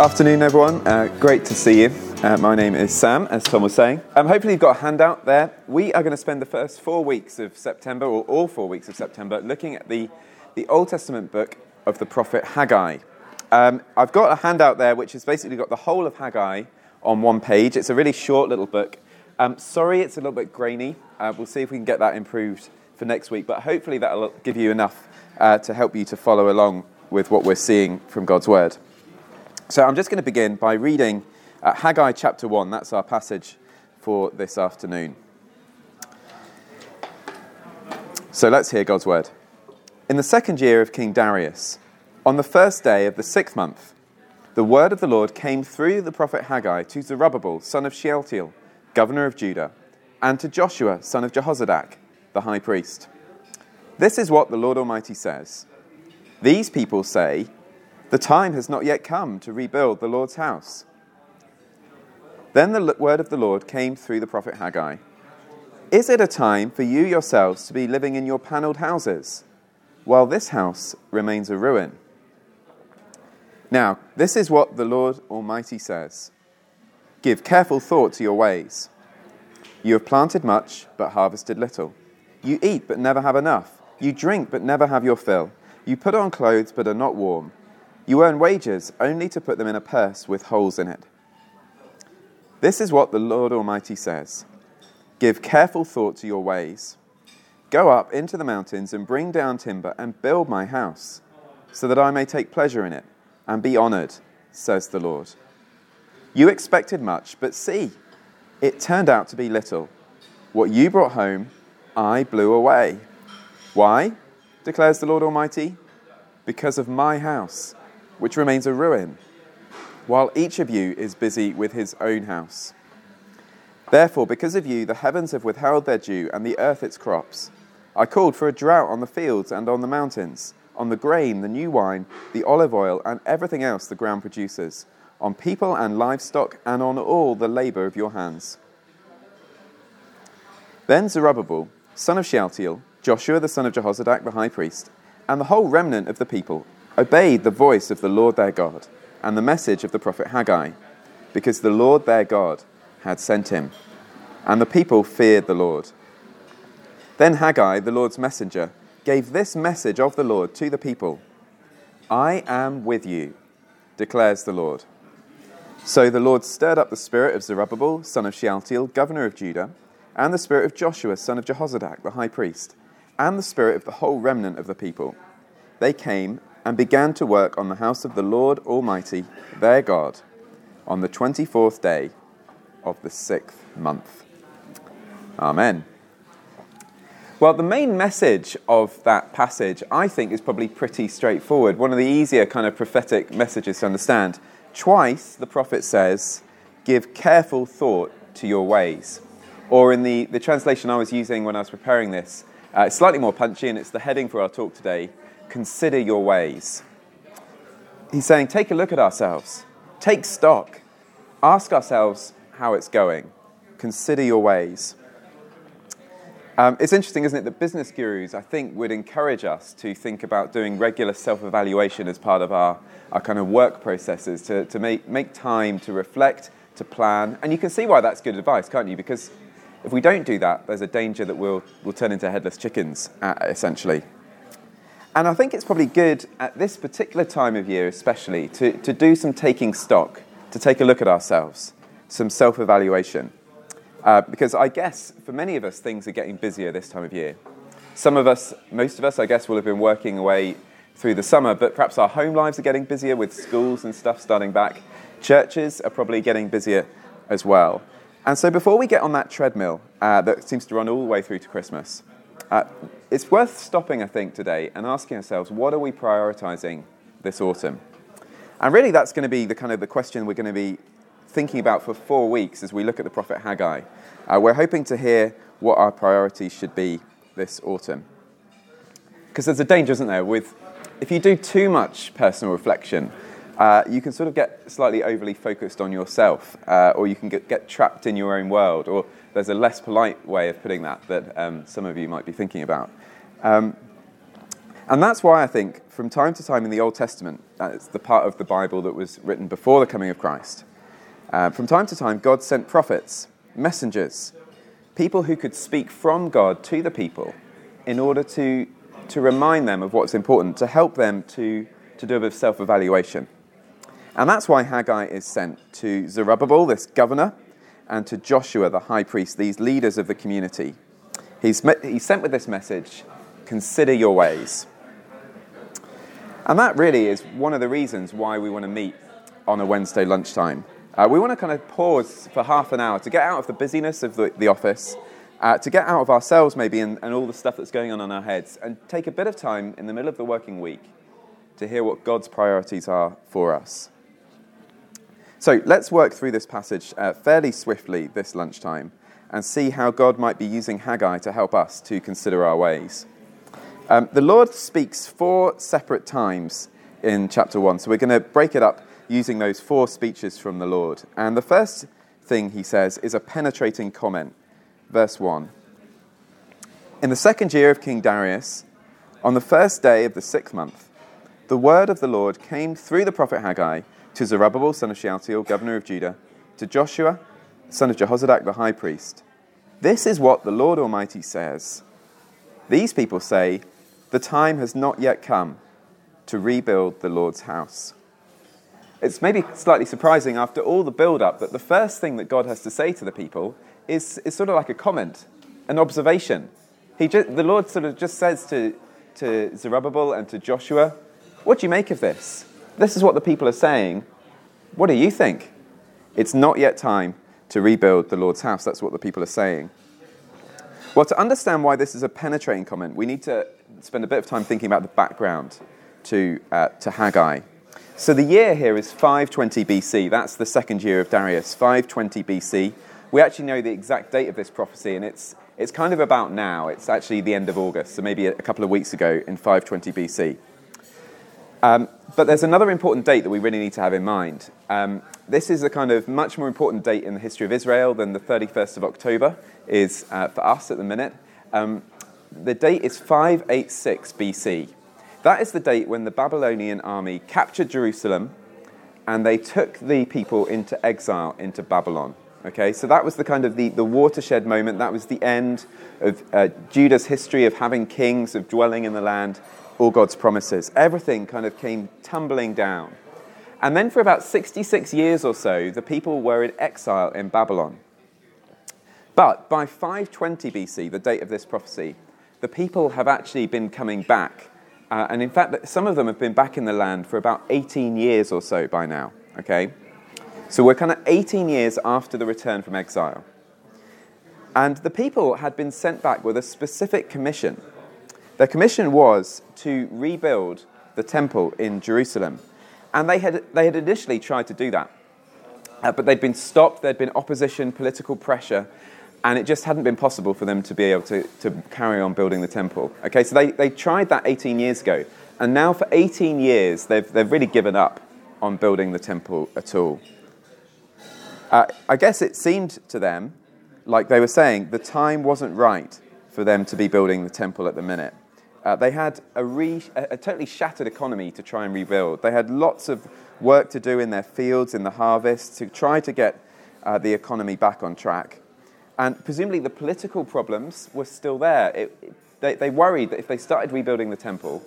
Afternoon, everyone. Uh, great to see you. Uh, my name is Sam, as Tom was saying. Um, hopefully, you've got a handout there. We are going to spend the first four weeks of September, or all four weeks of September, looking at the, the Old Testament book of the prophet Haggai. Um, I've got a handout there which has basically got the whole of Haggai on one page. It's a really short little book. Um, sorry, it's a little bit grainy. Uh, we'll see if we can get that improved for next week, but hopefully, that'll give you enough uh, to help you to follow along with what we're seeing from God's Word. So I'm just going to begin by reading uh, Haggai chapter 1. That's our passage for this afternoon. So let's hear God's word. In the second year of King Darius, on the first day of the sixth month, the word of the Lord came through the prophet Haggai to Zerubbabel, son of Shealtiel, governor of Judah, and to Joshua, son of Jehozadak, the high priest. This is what the Lord Almighty says These people say, the time has not yet come to rebuild the Lord's house. Then the word of the Lord came through the prophet Haggai Is it a time for you yourselves to be living in your panelled houses, while this house remains a ruin? Now, this is what the Lord Almighty says Give careful thought to your ways. You have planted much, but harvested little. You eat, but never have enough. You drink, but never have your fill. You put on clothes, but are not warm. You earn wages only to put them in a purse with holes in it. This is what the Lord Almighty says Give careful thought to your ways. Go up into the mountains and bring down timber and build my house, so that I may take pleasure in it and be honored, says the Lord. You expected much, but see, it turned out to be little. What you brought home, I blew away. Why? declares the Lord Almighty. Because of my house which remains a ruin, while each of you is busy with his own house. Therefore, because of you, the heavens have withheld their dew, and the earth its crops. I called for a drought on the fields and on the mountains, on the grain, the new wine, the olive oil, and everything else the ground produces, on people and livestock, and on all the labor of your hands. Then Zerubbabel, son of Shealtiel, Joshua the son of Jehozadak the high priest, and the whole remnant of the people obeyed the voice of the Lord their God and the message of the prophet Haggai, because the Lord their God had sent him. And the people feared the Lord. Then Haggai, the Lord's messenger, gave this message of the Lord to the people I am with you, declares the Lord. So the Lord stirred up the spirit of Zerubbabel, son of Shealtiel, governor of Judah, and the spirit of Joshua, son of Jehozadak, the high priest, and the spirit of the whole remnant of the people. They came and began to work on the house of the Lord Almighty, their God, on the 24th day of the sixth month. Amen. Well, the main message of that passage, I think, is probably pretty straightforward. One of the easier kind of prophetic messages to understand. Twice the prophet says, Give careful thought to your ways. Or in the, the translation I was using when I was preparing this, uh, it's slightly more punchy, and it's the heading for our talk today consider your ways. He's saying, take a look at ourselves, take stock, ask ourselves how it's going, consider your ways. Um, it's interesting, isn't it, that business gurus, I think, would encourage us to think about doing regular self evaluation as part of our, our kind of work processes, to, to make, make time to reflect, to plan. And you can see why that's good advice, can't you? Because if we don't do that, there's a danger that we'll, we'll turn into headless chickens, uh, essentially. And I think it's probably good at this particular time of year, especially, to, to do some taking stock, to take a look at ourselves, some self evaluation. Uh, because I guess for many of us, things are getting busier this time of year. Some of us, most of us, I guess, will have been working away through the summer, but perhaps our home lives are getting busier with schools and stuff starting back. Churches are probably getting busier as well. And so before we get on that treadmill uh, that seems to run all the way through to Christmas, uh, it's worth stopping, I think, today and asking ourselves, what are we prioritizing this autumn? And really, that's going to be the kind of the question we're going to be thinking about for four weeks as we look at the prophet Haggai. Uh, we're hoping to hear what our priorities should be this autumn. Because there's a danger, isn't there, with if you do too much personal reflection, uh, you can sort of get slightly overly focused on yourself, uh, or you can get, get, trapped in your own world, or there's a less polite way of putting that that um, some of you might be thinking about. Um, and that's why I think from time to time in the Old Testament, it's the part of the Bible that was written before the coming of Christ, uh, from time to time, God sent prophets, messengers, people who could speak from God to the people in order to, to remind them of what's important, to help them to, to do a bit of self evaluation. And that's why Haggai is sent to Zerubbabel, this governor, and to Joshua, the high priest, these leaders of the community. He's, he's sent with this message consider your ways. And that really is one of the reasons why we want to meet on a Wednesday lunchtime. Uh, we want to kind of pause for half an hour to get out of the busyness of the, the office, uh, to get out of ourselves maybe and, and all the stuff that's going on in our heads, and take a bit of time in the middle of the working week to hear what God's priorities are for us. So let's work through this passage uh, fairly swiftly this lunchtime and see how God might be using Haggai to help us to consider our ways. Um, the Lord speaks four separate times in chapter 1, so we're going to break it up using those four speeches from the Lord. And the first thing he says is a penetrating comment. Verse 1 In the second year of King Darius, on the first day of the sixth month, the word of the Lord came through the prophet Haggai to Zerubbabel, son of Shealtiel, governor of Judah, to Joshua, son of Jehozadak, the high priest. This is what the Lord Almighty says. These people say, The time has not yet come to rebuild the Lord's house. It's maybe slightly surprising after all the build up that the first thing that God has to say to the people is, is sort of like a comment, an observation. He just, the Lord sort of just says to, to Zerubbabel and to Joshua, What do you make of this? This is what the people are saying. What do you think? It's not yet time to rebuild the Lord's house. That's what the people are saying. Well, to understand why this is a penetrating comment, we need to spend a bit of time thinking about the background to, uh, to Haggai. So the year here is 520 BC. That's the second year of Darius, 520 BC. We actually know the exact date of this prophecy, and it's, it's kind of about now. It's actually the end of August, so maybe a couple of weeks ago in 520 BC. Um, but there's another important date that we really need to have in mind. Um, this is a kind of much more important date in the history of Israel than the 31st of October is uh, for us at the minute. Um, the date is 586 BC. That is the date when the Babylonian army captured Jerusalem and they took the people into exile into Babylon. Okay, so that was the kind of the, the watershed moment. That was the end of uh, Judah's history of having kings, of dwelling in the land all God's promises. Everything kind of came tumbling down. And then for about 66 years or so, the people were in exile in Babylon. But by 520 BC, the date of this prophecy, the people have actually been coming back. Uh, and in fact, some of them have been back in the land for about 18 years or so by now. Okay? So we're kind of 18 years after the return from exile. And the people had been sent back with a specific commission their commission was to rebuild the temple in Jerusalem. And they had, they had initially tried to do that. Uh, but they'd been stopped, there'd been opposition, political pressure, and it just hadn't been possible for them to be able to, to carry on building the temple. Okay, so they, they tried that 18 years ago. And now, for 18 years, they've, they've really given up on building the temple at all. Uh, I guess it seemed to them, like they were saying, the time wasn't right for them to be building the temple at the minute. Uh, they had a, re- a, totally shattered economy to try and rebuild. They had lots of work to do in their fields, in the harvest, to try to get uh, the economy back on track. And presumably the political problems were still there. It, they, they worried that if they started rebuilding the temple,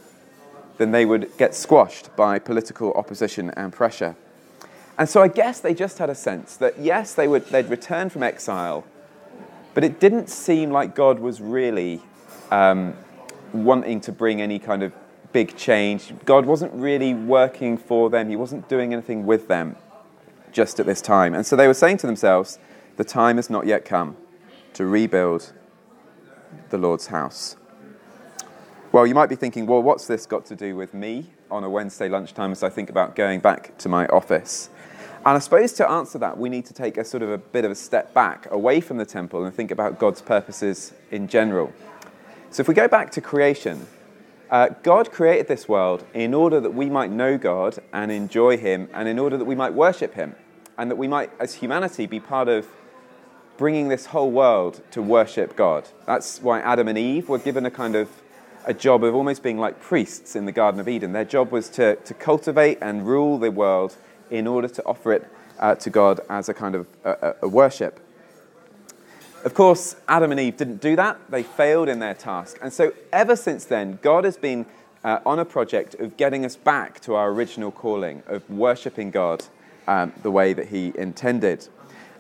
then they would get squashed by political opposition and pressure. And so I guess they just had a sense that yes, they would, they'd return from exile, but it didn't seem like God was really um, wanting to bring any kind of big change. God wasn't really working for them, He wasn't doing anything with them just at this time. And so they were saying to themselves, the time has not yet come to rebuild the Lord's house. Well, you might be thinking, well, what's this got to do with me on a Wednesday lunchtime as I think about going back to my office? And I suppose to answer that, we need to take a sort of a bit of a step back away from the temple and think about God's purposes in general. So if we go back to creation, Uh, God created this world in order that we might know God and enjoy Him, and in order that we might worship Him, and that we might, as humanity, be part of bringing this whole world to worship God. That's why Adam and Eve were given a kind of a job of almost being like priests in the Garden of Eden. Their job was to, to cultivate and rule the world in order to offer it uh, to God as a kind of a, a worship. Of course, Adam and Eve didn't do that. They failed in their task. And so, ever since then, God has been uh, on a project of getting us back to our original calling of worshipping God um, the way that He intended.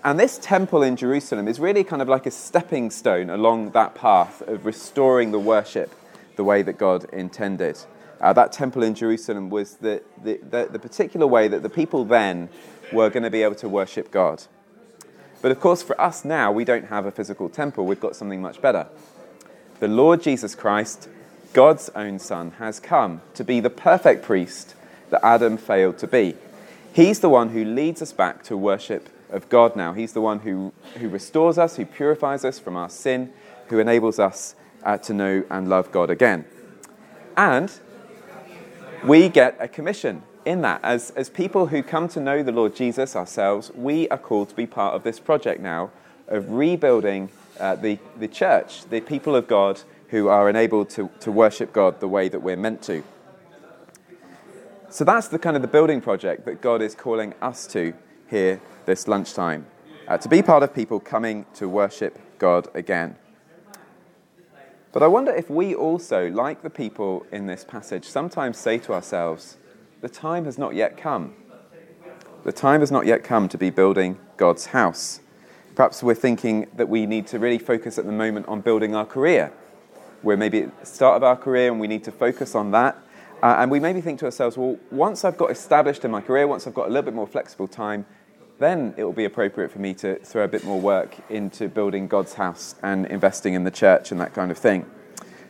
And this temple in Jerusalem is really kind of like a stepping stone along that path of restoring the worship the way that God intended. Uh, that temple in Jerusalem was the, the, the, the particular way that the people then were going to be able to worship God. But of course, for us now, we don't have a physical temple. We've got something much better. The Lord Jesus Christ, God's own Son, has come to be the perfect priest that Adam failed to be. He's the one who leads us back to worship of God now. He's the one who, who restores us, who purifies us from our sin, who enables us uh, to know and love God again. And we get a commission in that. As, as people who come to know the Lord Jesus ourselves, we are called to be part of this project now of rebuilding uh, the, the church, the people of God who are enabled to, to worship God the way that we're meant to. So that's the kind of the building project that God is calling us to here this lunchtime, uh, to be part of people coming to worship God again. But I wonder if we also, like the people in this passage, sometimes say to ourselves, the time has not yet come. The time has not yet come to be building God's house. Perhaps we're thinking that we need to really focus at the moment on building our career. We're maybe at the start of our career and we need to focus on that. Uh, and we maybe think to ourselves, well, once I've got established in my career, once I've got a little bit more flexible time, then it will be appropriate for me to throw a bit more work into building God's house and investing in the church and that kind of thing.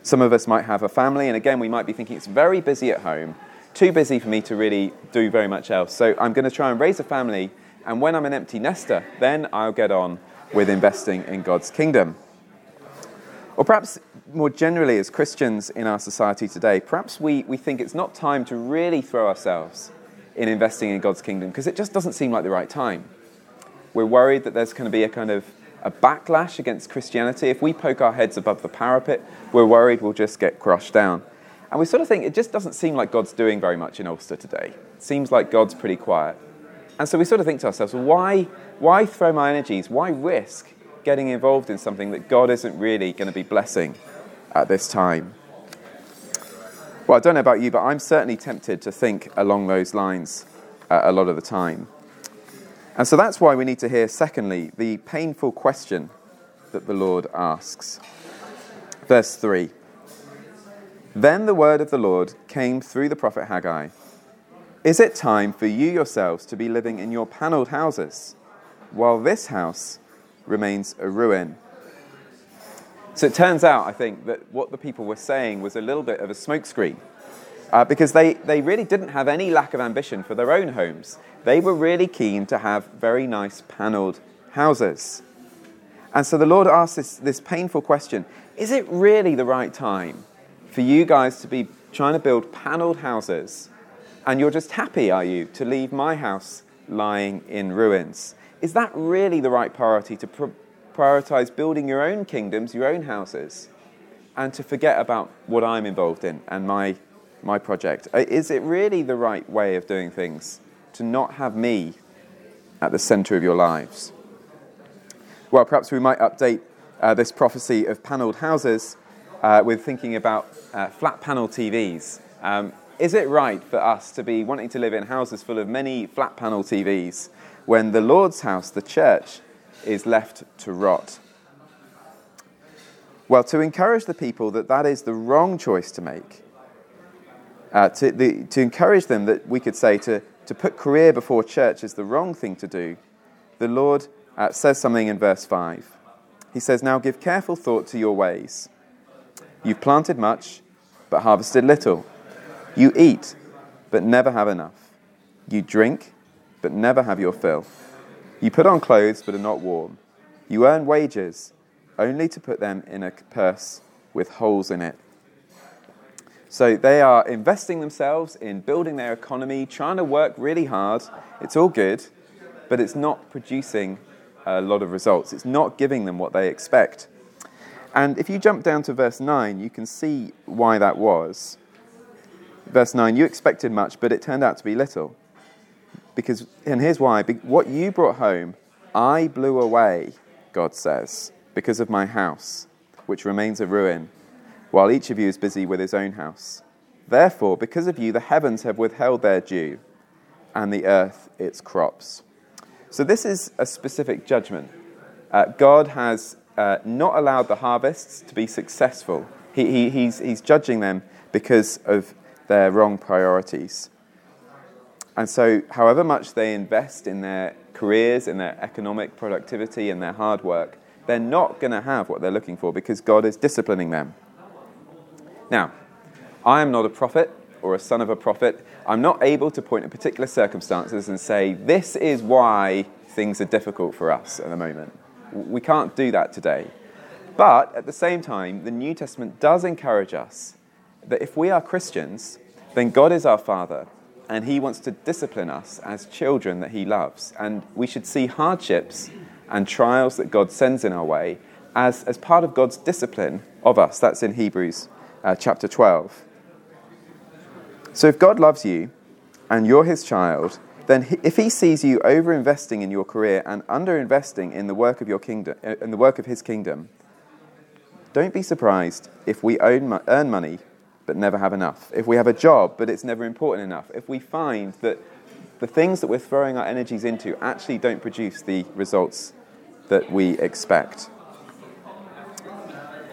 Some of us might have a family, and again, we might be thinking it's very busy at home, too busy for me to really do very much else. So I'm going to try and raise a family, and when I'm an empty nester, then I'll get on with investing in God's kingdom. Or perhaps more generally, as Christians in our society today, perhaps we, we think it's not time to really throw ourselves in investing in God's kingdom because it just doesn't seem like the right time. We're worried that there's going to be a kind of a backlash against Christianity. If we poke our heads above the parapet, we're worried we'll just get crushed down. And we sort of think it just doesn't seem like God's doing very much in Ulster today. It seems like God's pretty quiet. And so we sort of think to ourselves, well, why, why throw my energies? Why risk getting involved in something that God isn't really going to be blessing at this time? Well, I don't know about you, but I'm certainly tempted to think along those lines uh, a lot of the time. And so that's why we need to hear, secondly, the painful question that the Lord asks. Verse 3 then the word of the Lord came through the prophet Haggai Is it time for you yourselves to be living in your panelled houses, while this house remains a ruin? So it turns out, I think, that what the people were saying was a little bit of a smokescreen. Uh, because they, they really didn't have any lack of ambition for their own homes. They were really keen to have very nice panelled houses. And so the Lord asked this, this painful question Is it really the right time for you guys to be trying to build paneled houses, and you're just happy, are you, to leave my house lying in ruins? Is that really the right priority to pr- prioritize building your own kingdoms, your own houses, and to forget about what I'm involved in and my, my project? Uh, is it really the right way of doing things to not have me at the center of your lives? Well, perhaps we might update uh, this prophecy of paneled houses uh, with thinking about uh, flat panel TVs. Um, is it right for us to be wanting to live in houses full of many flat panel TVs when the Lord's house, the church, is left to rot? Well, to encourage the people that that is the wrong choice to make, uh, to, the, to encourage them that we could say to, to put career before church is the wrong thing to do, the Lord uh, says something in verse 5. He says, Now give careful thought to your ways. You've planted much, but harvested little. You eat, but never have enough. You drink, but never have your fill. You put on clothes, but are not warm. You earn wages, only to put them in a purse with holes in it. So they are investing themselves in building their economy, trying to work really hard. It's all good, but it's not producing a lot of results. It's not giving them what they expect. And if you jump down to verse 9, you can see why that was. Verse 9, you expected much, but it turned out to be little. Because, and here's why what you brought home, I blew away, God says, because of my house, which remains a ruin while each of you is busy with his own house. Therefore, because of you, the heavens have withheld their dew, and the earth its crops. So, this is a specific judgment. Uh, God has uh, not allowed the harvests to be successful. He, he, he's, he's judging them because of their wrong priorities. And so, however much they invest in their careers, in their economic productivity, in their hard work, they're not going to have what they're looking for because God is disciplining them. Now, I am not a prophet or a son of a prophet. I'm not able to point at particular circumstances and say, this is why things are difficult for us at the moment. We can't do that today. But at the same time, the New Testament does encourage us that if we are Christians, then God is our Father, and He wants to discipline us as children that He loves. And we should see hardships and trials that God sends in our way as, as part of God's discipline of us. That's in Hebrews uh, chapter 12. So if God loves you and you're his child, then he, if he sees you overinvesting in your career and underinvesting in the work of your kingdom, uh, in the work of his kingdom, don't be surprised if we earn money but never have enough. If we have a job but it's never important enough. If we find that the things that we're throwing our energies into actually don't produce the results that we expect.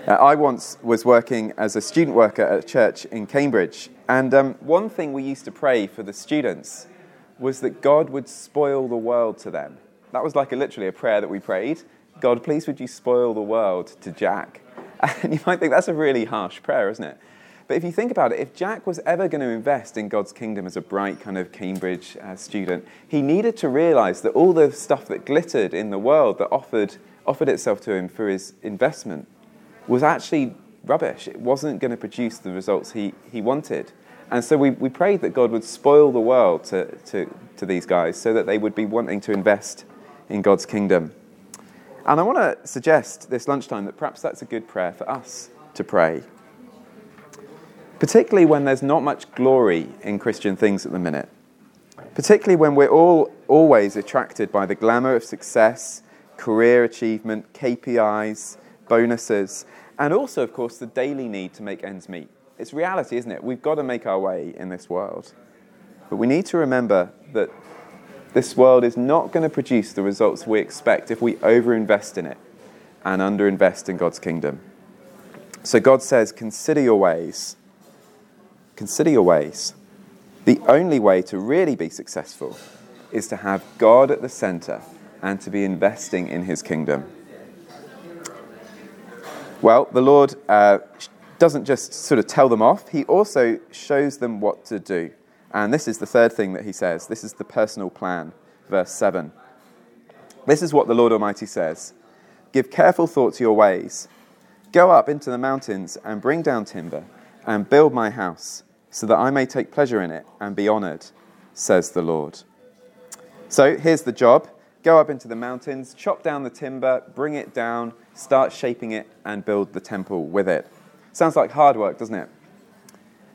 Uh, I once was working as a student worker at a church in Cambridge, and um, one thing we used to pray for the students was that God would spoil the world to them. That was like a, literally a prayer that we prayed. God, please would you spoil the world to Jack? And you might think that's a really harsh prayer, isn't it? But if you think about it, if Jack was ever going to invest in God's kingdom as a bright kind of Cambridge uh, student, he needed to realize that all the stuff that glittered in the world that offered, offered itself to him for his investment was actually rubbish. It wasn't going to produce the results he, he wanted. And so we, we prayed that God would spoil the world to, to, to these guys so that they would be wanting to invest in God's kingdom. And I want to suggest this lunchtime that perhaps that's a good prayer for us to pray. Particularly when there's not much glory in Christian things at the minute. Particularly when we're all always attracted by the glamour of success, career achievement, KPIs, bonuses, and also, of course, the daily need to make ends meet. It's reality, isn't it? We've got to make our way in this world. But we need to remember that this world is not going to produce the results we expect if we overinvest in it and underinvest in God's kingdom. So God says, Consider your ways. Consider your ways. The only way to really be successful is to have God at the center and to be investing in his kingdom. Well, the Lord uh, doesn't just sort of tell them off, He also shows them what to do. And this is the third thing that He says. This is the personal plan, verse 7. This is what the Lord Almighty says Give careful thought to your ways. Go up into the mountains and bring down timber and build my house, so that I may take pleasure in it and be honored, says the Lord. So here's the job go up into the mountains, chop down the timber, bring it down start shaping it, and build the temple with it. Sounds like hard work, doesn't it?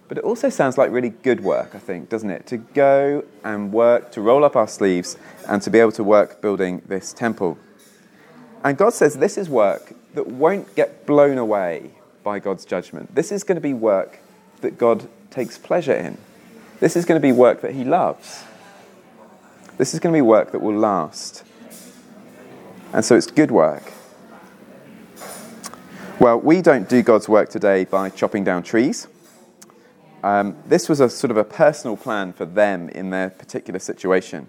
But it also sounds like really good work, I think, doesn't it? To go and work, to roll up our sleeves, and to be able to work building this temple. And God says this is work that won't get blown away by God's judgment. This is going to be work that God takes pleasure in. This is going to be work that He loves. This is going to be work that will last. And so it's good work. Well, we don't do God's work today by chopping down trees. Um, this was a sort of a personal plan for them in their particular situation.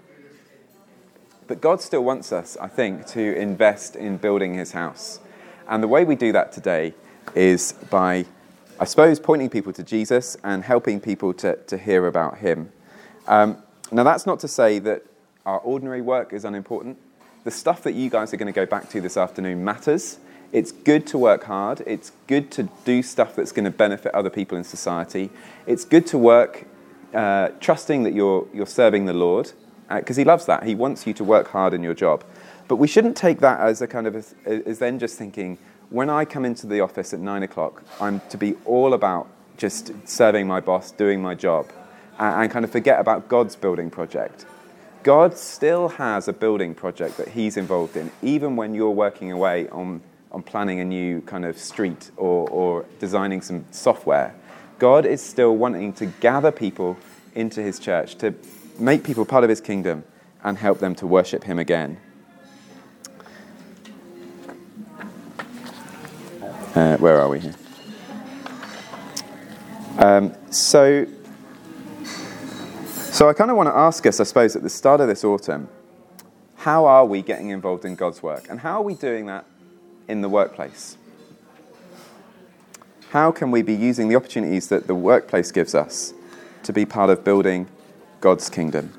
But God still wants us, I think, to invest in building his house. And the way we do that today is by, I suppose, pointing people to Jesus and helping people to, to hear about him. Um, now, that's not to say that our ordinary work is unimportant. The stuff that you guys are going to go back to this afternoon matters It's good to work hard. It's good to do stuff that's going to benefit other people in society. It's good to work uh, trusting that you're, you're serving the Lord, because uh, He loves that. He wants you to work hard in your job. But we shouldn't take that as a kind of, a, as then just thinking, when I come into the office at nine o'clock, I'm to be all about just serving my boss, doing my job, and, and kind of forget about God's building project. God still has a building project that He's involved in, even when you're working away on, on planning a new kind of street or, or designing some software. God is still wanting to gather people into His church, to make people part of His kingdom, and help them to worship Him again. Uh, where are we here? Um, so, so I kind of want to ask us, I suppose, at the start of this autumn, how are we getting involved in God's work? And how are we doing that in the workplace? How can we be using the opportunities that the workplace gives us to be part of building God's kingdom?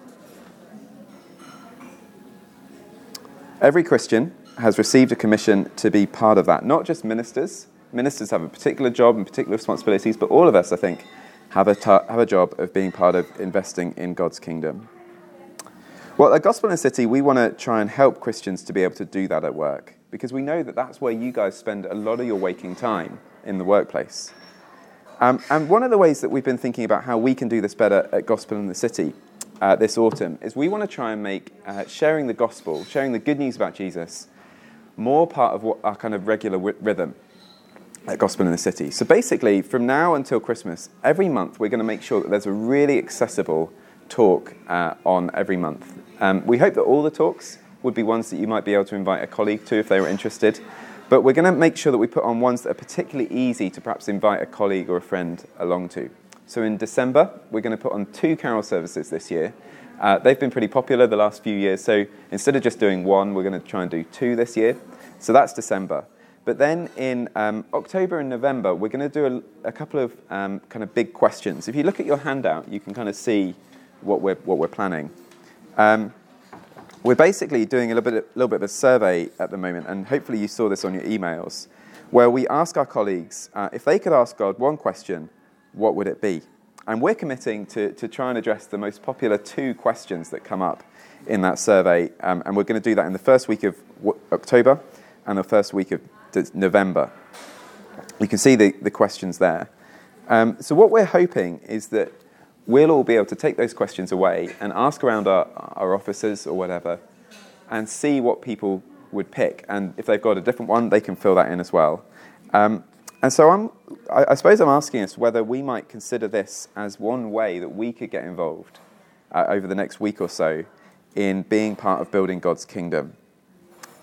Every Christian has received a commission to be part of that, not just ministers. Ministers have a particular job and particular responsibilities, but all of us, I think, have a, have a job of being part of investing in God's kingdom. Well, at Gospel in the City, we want to try and help Christians to be able to do that at work because we know that that's where you guys spend a lot of your waking time in the workplace. Um, and one of the ways that we've been thinking about how we can do this better at Gospel in the City uh, this autumn is we want to try and make uh, sharing the gospel, sharing the good news about Jesus, more part of what our kind of regular w- rhythm at Gospel in the City. So basically, from now until Christmas, every month we're going to make sure that there's a really accessible talk uh, on every month. Um, we hope that all the talks would be ones that you might be able to invite a colleague to if they were interested. But we're going to make sure that we put on ones that are particularly easy to perhaps invite a colleague or a friend along to. So in December, we're going to put on two carol services this year. Uh, they've been pretty popular the last few years, so instead of just doing one, we're going to try and do two this year. So that's December. But then in um, October and November, we're going to do a, a couple of um, kind of big questions. If you look at your handout, you can kind of see what we're, what we're planning. Um, we're basically doing a little bit, little bit of a survey at the moment, and hopefully you saw this on your emails, where we ask our colleagues uh, if they could ask God one question, what would it be? And we're committing to, to try and address the most popular two questions that come up in that survey, um, and we're going to do that in the first week of October and the first week of November. You can see the, the questions there. Um, so, what we're hoping is that we'll all be able to take those questions away and ask around our, our offices or whatever and see what people would pick. And if they've got a different one, they can fill that in as well. Um, and so I'm, I, I, suppose I'm asking us whether we might consider this as one way that we could get involved uh, over the next week or so in being part of building God's kingdom.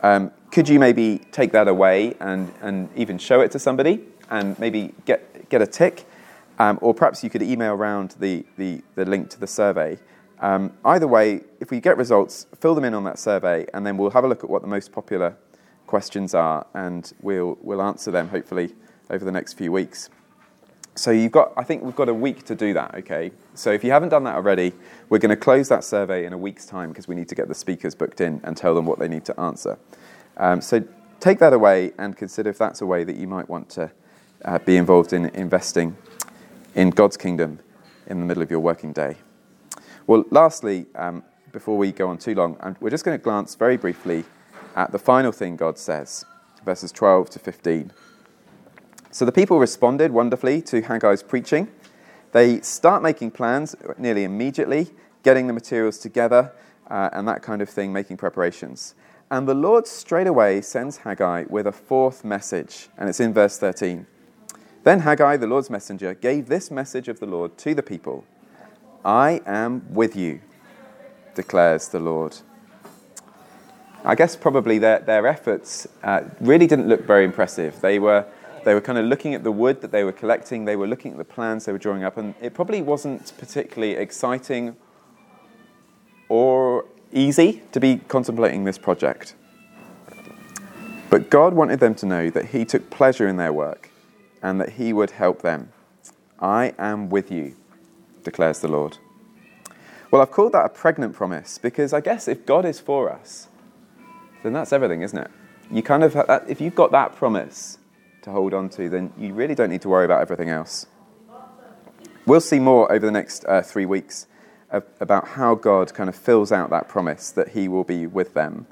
Um, could you maybe take that away and, and even show it to somebody and maybe get, get a tick? Um, or perhaps you could email around the, the, the link to the survey. Um, either way, if we get results, fill them in on that survey, and then we'll have a look at what the most popular questions are, and we'll, we'll answer them hopefully over the next few weeks. So you've got, I think we've got a week to do that, okay? So if you haven't done that already, we're going to close that survey in a week's time because we need to get the speakers booked in and tell them what they need to answer. Um, so take that away and consider if that's a way that you might want to uh, be involved in investing in God's kingdom in the middle of your working day. Well, lastly, um, before we go on too long, we're just going to glance very briefly at the final thing God says, verses 12 to 15. So the people responded wonderfully to Haggai's preaching. They start making plans nearly immediately, getting the materials together uh, and that kind of thing, making preparations. And the Lord straight away sends Haggai with a fourth message, and it's in verse 13. Then Haggai, the Lord's messenger, gave this message of the Lord to the people I am with you, declares the Lord. I guess probably their, their efforts uh, really didn't look very impressive. They were they were kind of looking at the wood that they were collecting, they were looking at the plans they were drawing up, and it probably wasn't particularly exciting or easy to be contemplating this project. But God wanted them to know that He took pleasure in their work and that He would help them. I am with you, declares the Lord. Well, I've called that a pregnant promise because I guess if God is for us, then that's everything, isn't it? you kind of, if you've got that promise to hold on to, then you really don't need to worry about everything else. We'll see more over the next uh, three weeks about how God kind of fills out that promise that He will be with them.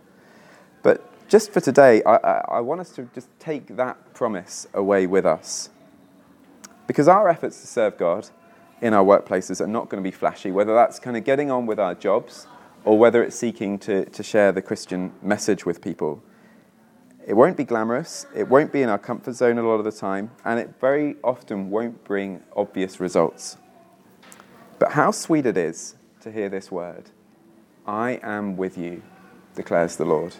Just for today, I, I, I want us to just take that promise away with us. Because our efforts to serve God in our workplaces are not going to be flashy, whether that's kind of getting on with our jobs or whether it's seeking to, to share the Christian message with people. It won't be glamorous, it won't be in our comfort zone a lot of the time, and it very often won't bring obvious results. But how sweet it is to hear this word I am with you, declares the Lord.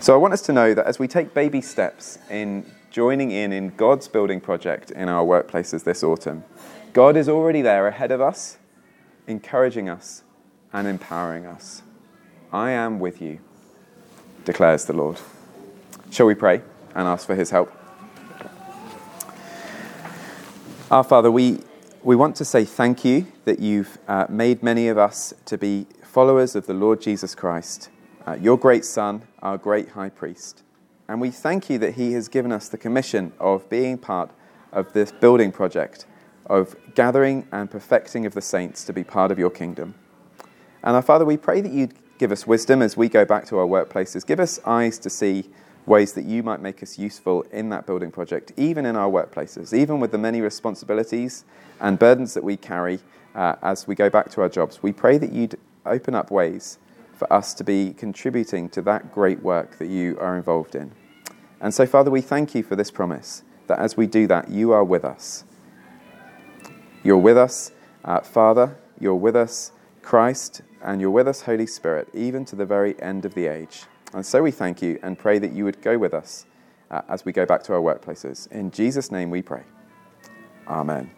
So I want us to know that as we take baby steps in joining in in God's building project in our workplaces this autumn, God is already there ahead of us, encouraging us and empowering us. I am with you, declares the Lord. Shall we pray and ask for his help? Our Father, we, we want to say thank you that you've uh, made many of us to be followers of the Lord Jesus Christ, uh, your great Son, our great high priest. And we thank you that he has given us the commission of being part of this building project, of gathering and perfecting of the saints to be part of your kingdom. And our Father, we pray that you'd give us wisdom as we go back to our workplaces. Give us eyes to see ways that you might make us useful in that building project, even in our workplaces, even with the many responsibilities and burdens that we carry uh, as we go back to our jobs. We pray that you'd open up ways for us to be contributing to that great work that you are involved in. And so, Father, we thank you for this promise that as we do that, you are with us. You're with us, uh, Father, you're with us, Christ, and you're with us, Holy Spirit, even to the very end of the age. And so we thank you and pray that you would go with us uh, as we go back to our workplaces. In Jesus' name we pray. Amen.